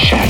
Perception.